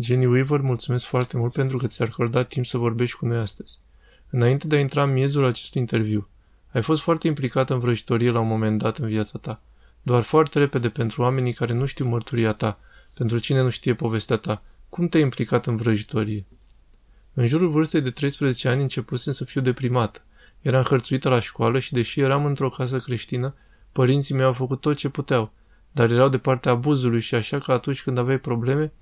Jenny Weaver, mulțumesc foarte mult pentru că ți-ai acordat timp să vorbești cu noi astăzi. Înainte de a intra în miezul acestui interviu, ai fost foarte implicată în vrăjitorie la un moment dat în viața ta. Doar foarte repede pentru oamenii care nu știu mărturia ta, pentru cine nu știe povestea ta, cum te-ai implicat în vrăjitorie? În jurul vârstei de 13 ani începusem să fiu deprimată. Eram hărțuită la școală și deși eram într-o casă creștină, părinții mei au făcut tot ce puteau, dar erau de partea abuzului și așa că atunci când aveai probleme,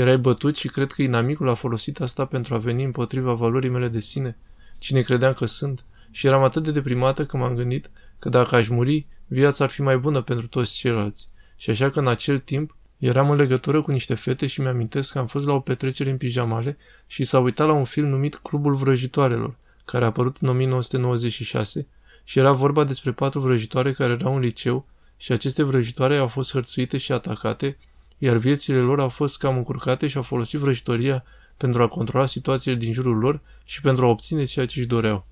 erai bătut și cred că inamicul a folosit asta pentru a veni împotriva valorii mele de sine, cine credeam că sunt, și eram atât de deprimată că m-am gândit că dacă aș muri, viața ar fi mai bună pentru toți ceilalți. Și așa că în acel timp eram în legătură cu niște fete și mi-amintesc că am fost la o petrecere în pijamale și s-a uitat la un film numit Clubul Vrăjitoarelor, care a apărut în 1996 și era vorba despre patru vrăjitoare care erau în liceu și aceste vrăjitoare au fost hărțuite și atacate, iar viețile lor au fost cam încurcate și au folosit vrăjitoria pentru a controla situațiile din jurul lor și pentru a obține ceea ce își doreau.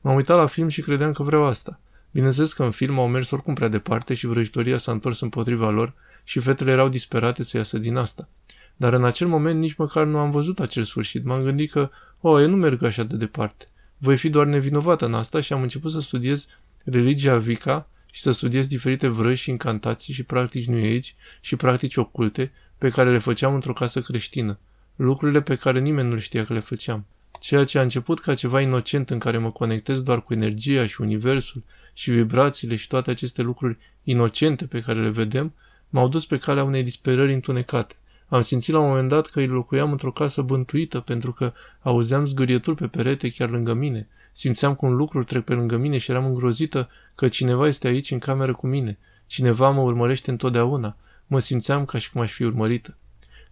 M-am uitat la film și credeam că vreau asta. Bineînțeles că în film au mers oricum prea departe și vrăjitoria s-a întors împotriva lor și fetele erau disperate să iasă din asta. Dar în acel moment nici măcar nu am văzut acel sfârșit. M-am gândit că, o, oh, eu nu merg așa de departe. Voi fi doar nevinovată în asta și am început să studiez religia Vica și să studiez diferite vrăji și incantații și practici New Age și practici oculte pe care le făceam într-o casă creștină. Lucrurile pe care nimeni nu le știa că le făceam. Ceea ce a început ca ceva inocent în care mă conectez doar cu energia și universul și vibrațiile și toate aceste lucruri inocente pe care le vedem, m-au dus pe calea unei disperări întunecate. Am simțit la un moment dat că îi locuiam într-o casă bântuită pentru că auzeam zgârieturi pe perete chiar lângă mine. Simțeam cum lucruri trec pe lângă mine și eram îngrozită că cineva este aici în cameră cu mine. Cineva mă urmărește întotdeauna. Mă simțeam ca și cum aș fi urmărită.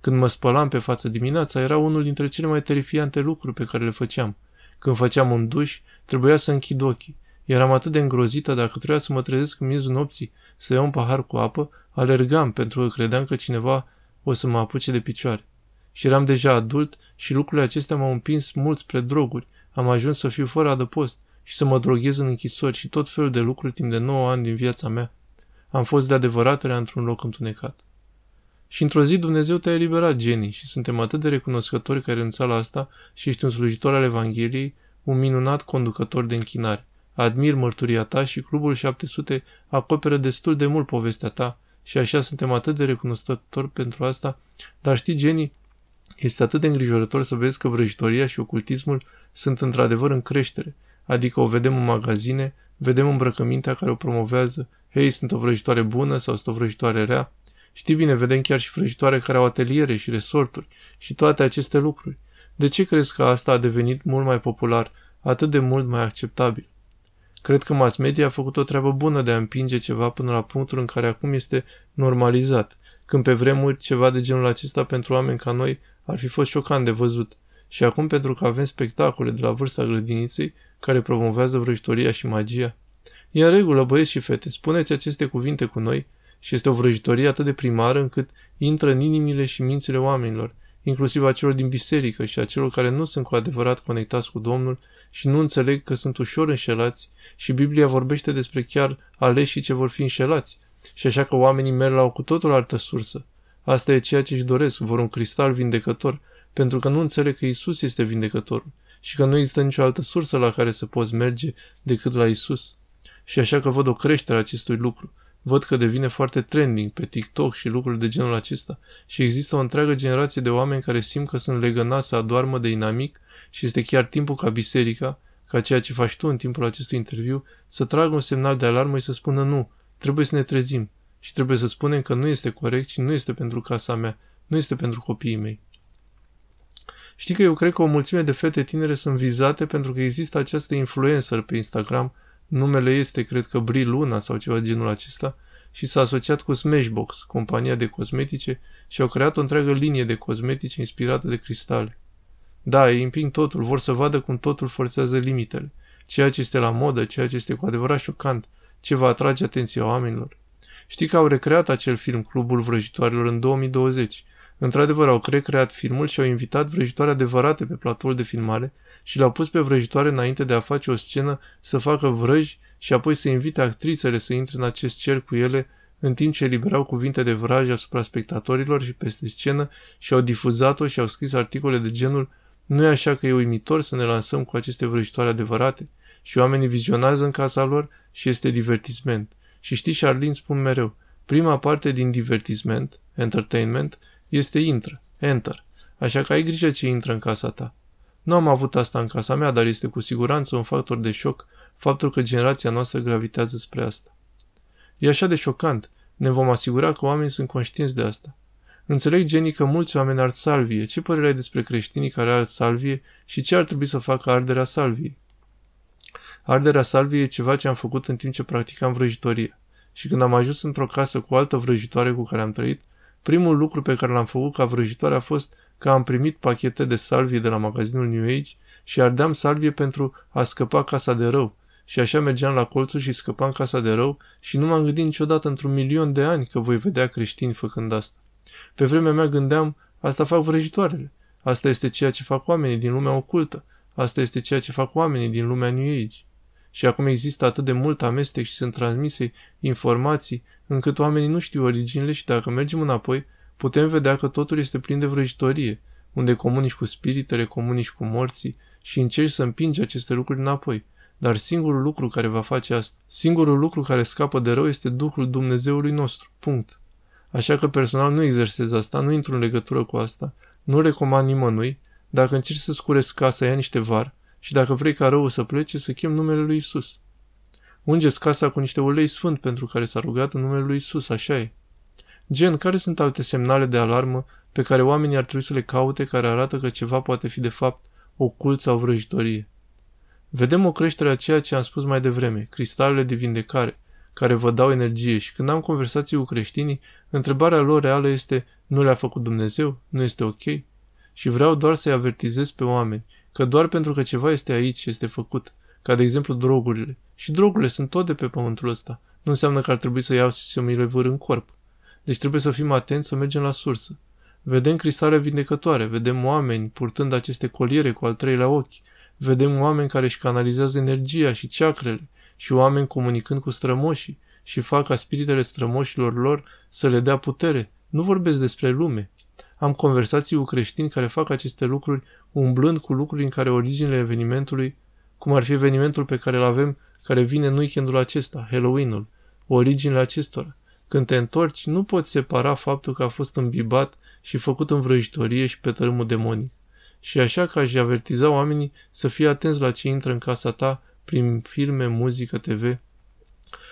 Când mă spălam pe față dimineața, era unul dintre cele mai terifiante lucruri pe care le făceam. Când făceam un duș, trebuia să închid ochii. Eram atât de îngrozită dacă trebuia să mă trezesc în miezul nopții, să iau un pahar cu apă, alergam pentru că credeam că cineva o să mă apuce de picioare. Și eram deja adult și lucrurile acestea m-au împins mult spre droguri. Am ajuns să fiu fără adăpost și să mă droghez în închisori și tot felul de lucruri timp de 9 ani din viața mea. Am fost de adevăratele într-un loc întunecat. Și într-o zi Dumnezeu te-a eliberat, Jenny, și suntem atât de recunoscători că ai renunțat la asta și ești un slujitor al Evangheliei, un minunat conducător de închinare. Admir mărturia ta și Clubul 700 acoperă destul de mult povestea ta și așa suntem atât de recunoscători pentru asta, dar știi, Jenny, este atât de îngrijorător să vezi că vrăjitoria și ocultismul sunt într-adevăr în creștere, adică o vedem în magazine, vedem îmbrăcămintea care o promovează, hei, sunt o vrăjitoare bună sau sunt o vrăjitoare rea, Știi bine, vedem chiar și vrăjitoare care au ateliere și resorturi și toate aceste lucruri. De ce crezi că asta a devenit mult mai popular, atât de mult mai acceptabil? Cred că mass media a făcut o treabă bună de a împinge ceva până la punctul în care acum este normalizat, când pe vremuri ceva de genul acesta pentru oameni ca noi ar fi fost șocant de văzut. Și acum pentru că avem spectacole de la vârsta grădiniței care promovează vrăjitoria și magia. E în regulă, băieți și fete, spuneți aceste cuvinte cu noi și este o vrăjitorie atât de primară încât intră în inimile și mințile oamenilor, inclusiv a celor din biserică și a celor care nu sunt cu adevărat conectați cu Domnul și nu înțeleg că sunt ușor înșelați și Biblia vorbește despre chiar aleșii ce vor fi înșelați. Și așa că oamenii merg la o cu totul altă sursă. Asta e ceea ce își doresc, vor un cristal vindecător, pentru că nu înțeleg că Isus este vindecătorul și că nu există nicio altă sursă la care să poți merge decât la Isus. Și așa că văd o creștere a acestui lucru. Văd că devine foarte trending pe TikTok și lucruri de genul acesta și există o întreagă generație de oameni care simt că sunt legănați să adoarmă de inamic și este chiar timpul ca biserica, ca ceea ce faci tu în timpul acestui interviu, să tragă un semnal de alarmă și să spună nu, trebuie să ne trezim și trebuie să spunem că nu este corect și nu este pentru casa mea, nu este pentru copiii mei. Știi că eu cred că o mulțime de fete tinere sunt vizate pentru că există această influencer pe Instagram Numele este, cred că, Bri Luna sau ceva genul acesta și s-a asociat cu Smashbox, compania de cosmetice, și au creat o întreagă linie de cosmetice inspirată de cristale. Da, ei împing totul, vor să vadă cum totul forțează limitele, ceea ce este la modă, ceea ce este cu adevărat șocant, ce va atrage atenția oamenilor. Știi că au recreat acel film Clubul Vrăjitoarelor în 2020 Într-adevăr, au recreat filmul și au invitat vrăjitoare adevărate pe platoul de filmare și le-au pus pe vrăjitoare înainte de a face o scenă să facă vrăji și apoi să invite actrițele să intre în acest cer cu ele în timp ce eliberau cuvinte de vraj asupra spectatorilor și peste scenă și au difuzat-o și au scris articole de genul nu e așa că e uimitor să ne lansăm cu aceste vrăjitoare adevărate? Și oamenii vizionează în casa lor și este divertisment. Și știi, Charlene, spun mereu, prima parte din divertisment, entertainment, este intră, enter. Așa că ai grijă ce intră în casa ta. Nu am avut asta în casa mea, dar este cu siguranță un factor de șoc faptul că generația noastră gravitează spre asta. E așa de șocant. Ne vom asigura că oamenii sunt conștienți de asta. Înțeleg, Jenny, că mulți oameni ard salvie. Ce părere ai despre creștinii care ard salvie și ce ar trebui să facă arderea salviei? Arderea salviei e ceva ce am făcut în timp ce practicam vrăjitorie. Și când am ajuns într-o casă cu altă vrăjitoare cu care am trăit, primul lucru pe care l-am făcut ca vrăjitoare a fost că am primit pachete de salvie de la magazinul New Age și ardeam salvie pentru a scăpa casa de rău. Și așa mergeam la colțul și scăpam casa de rău și nu m-am gândit niciodată într-un milion de ani că voi vedea creștini făcând asta. Pe vremea mea gândeam, asta fac vrăjitoarele. Asta este ceea ce fac oamenii din lumea ocultă. Asta este ceea ce fac oamenii din lumea New Age. Și acum există atât de mult amestec și sunt transmise informații încât oamenii nu știu originile și dacă mergem înapoi, putem vedea că totul este plin de vrăjitorie, unde comunici cu spiritele, comunici cu morții și încerci să împingi aceste lucruri înapoi. Dar singurul lucru care va face asta, singurul lucru care scapă de rău este Duhul Dumnezeului nostru. Punct. Așa că personal nu exersez asta, nu intru în legătură cu asta, nu recomand nimănui, dacă încerci să-ți curezi casa, ia niște var și dacă vrei ca răul să plece, să chem numele lui Isus. Ungeți casa cu niște ulei sfânt pentru care s-a rugat în numele lui Isus, așa e. Gen, care sunt alte semnale de alarmă pe care oamenii ar trebui să le caute care arată că ceva poate fi de fapt ocult sau vrăjitorie? Vedem o creștere a ceea ce am spus mai devreme, cristalele de vindecare, care vă dau energie și când am conversații cu creștinii, întrebarea lor reală este nu le-a făcut Dumnezeu? Nu este ok? Și vreau doar să-i avertizez pe oameni că doar pentru că ceva este aici și este făcut, ca de exemplu drogurile, și drogurile sunt tot de pe pământul ăsta, nu înseamnă că ar trebui să iau și să mi le văr în corp. Deci trebuie să fim atenți să mergem la sursă. Vedem cristale vindecătoare, vedem oameni purtând aceste coliere cu al treilea ochi, vedem oameni care își canalizează energia și ceacrele și oameni comunicând cu strămoșii și fac ca spiritele strămoșilor lor să le dea putere. Nu vorbesc despre lume. Am conversații cu creștini care fac aceste lucruri umblând cu lucruri în care originele evenimentului, cum ar fi evenimentul pe care îl avem, care vine în weekendul acesta, Halloween-ul, originele acestora. Când te întorci, nu poți separa faptul că a fost îmbibat și făcut în vrăjitorie și pe tărâmul demonic. Și așa că aș avertiza oamenii să fie atenți la ce intră în casa ta prin filme, muzică, TV.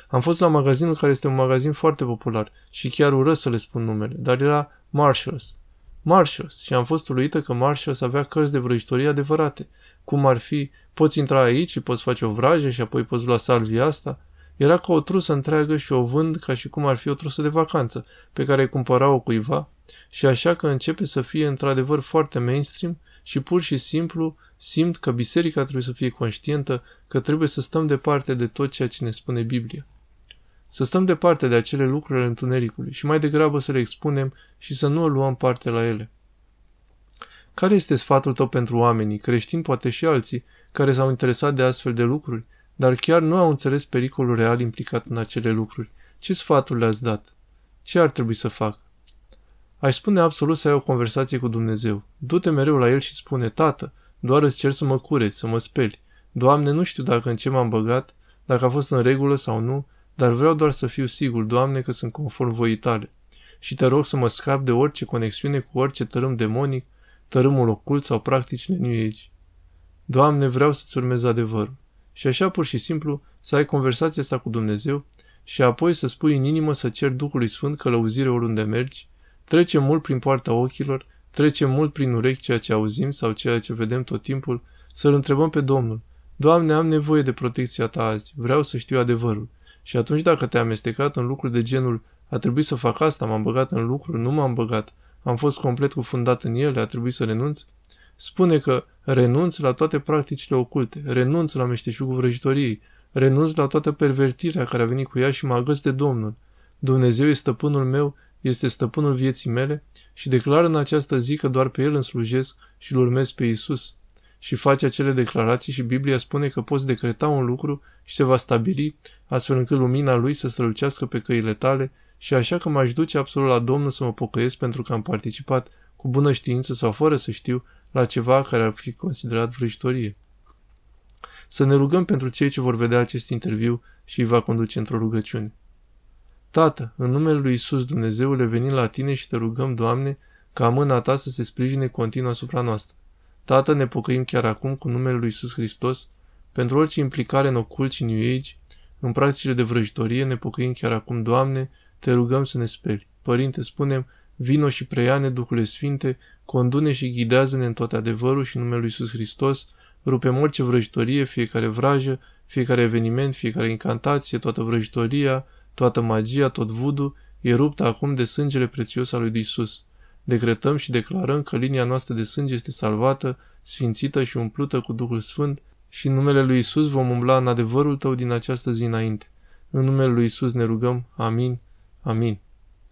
Am fost la magazinul care este un magazin foarte popular și chiar urăsc să le spun numele, dar era Marshalls. Marshalls și am fost uluită că Marshalls avea cărți de vrăjitorie adevărate, cum ar fi, poți intra aici și poți face o vrajă și apoi poți lua salvia asta, era ca o trusă întreagă și o vând ca și cum ar fi o trusă de vacanță, pe care cumpăra-o cuiva, și așa că începe să fie într-adevăr foarte mainstream și pur și simplu simt că biserica trebuie să fie conștientă că trebuie să stăm departe de tot ceea ce ne spune Biblia. Să stăm departe de acele lucruri ale întunericului și mai degrabă să le expunem și să nu o luăm parte la ele. Care este sfatul tău pentru oamenii, creștini poate și alții, care s-au interesat de astfel de lucruri, dar chiar nu au înțeles pericolul real implicat în acele lucruri. Ce sfaturi le-ați dat? Ce ar trebui să fac? Aș spune absolut să ai o conversație cu Dumnezeu. Du-te mereu la El și spune, Tată, doar îți cer să mă cureți, să mă speli. Doamne, nu știu dacă în ce m-am băgat, dacă a fost în regulă sau nu, dar vreau doar să fiu sigur, Doamne, că sunt conform voii tale. Și te rog să mă scap de orice conexiune cu orice tărâm demonic, tărâmul ocult sau practicile New Age. Doamne, vreau să-ți urmez adevărul. Și așa pur și simplu să ai conversația asta cu Dumnezeu și apoi să spui în inimă să cer Duhului Sfânt călăuzire oriunde mergi, trece mult prin poarta ochilor, trece mult prin urechi ceea ce auzim sau ceea ce vedem tot timpul, să-L întrebăm pe Domnul, Doamne, am nevoie de protecția Ta azi, vreau să știu adevărul. Și atunci dacă te-ai amestecat în lucruri de genul, a trebuit să fac asta, m-am băgat în lucruri, nu m-am băgat, am fost complet cufundat în ele, a trebuit să renunț, spune că renunț la toate practicile oculte, renunț la meșteșugul vrăjitoriei, renunț la toată pervertirea care a venit cu ea și mă agăs de Domnul. Dumnezeu este stăpânul meu, este stăpânul vieții mele și declară în această zi că doar pe El îmi slujesc și îl urmez pe Isus. Și face acele declarații și Biblia spune că poți decreta un lucru și se va stabili, astfel încât lumina Lui să strălucească pe căile tale și așa că m-aș duce absolut la Domnul să mă pocăiesc pentru că am participat cu bună știință sau fără să știu la ceva care ar fi considerat vrăjitorie. Să ne rugăm pentru cei ce vor vedea acest interviu și îi va conduce într-o rugăciune. Tată, în numele lui Isus Dumnezeule, venim la tine și te rugăm, Doamne, ca mâna ta să se sprijine continuu asupra noastră. Tată, ne pocăim chiar acum cu numele lui Isus Hristos pentru orice implicare în ocult și New Age, în practicile de vrăjitorie, ne pocăim chiar acum, Doamne, te rugăm să ne speli. Părinte, spunem, vino și preia-ne, Duhule Sfinte, condune și ghidează-ne în toate adevărul și în numele lui Isus Hristos, rupem orice vrăjitorie, fiecare vrajă, fiecare eveniment, fiecare incantație, toată vrăjitoria, toată magia, tot vudu, e ruptă acum de sângele prețios al lui Isus. Decretăm și declarăm că linia noastră de sânge este salvată, sfințită și umplută cu Duhul Sfânt și în numele lui Isus vom umbla în adevărul tău din această zi înainte. În numele lui Isus ne rugăm. Amin. Amin.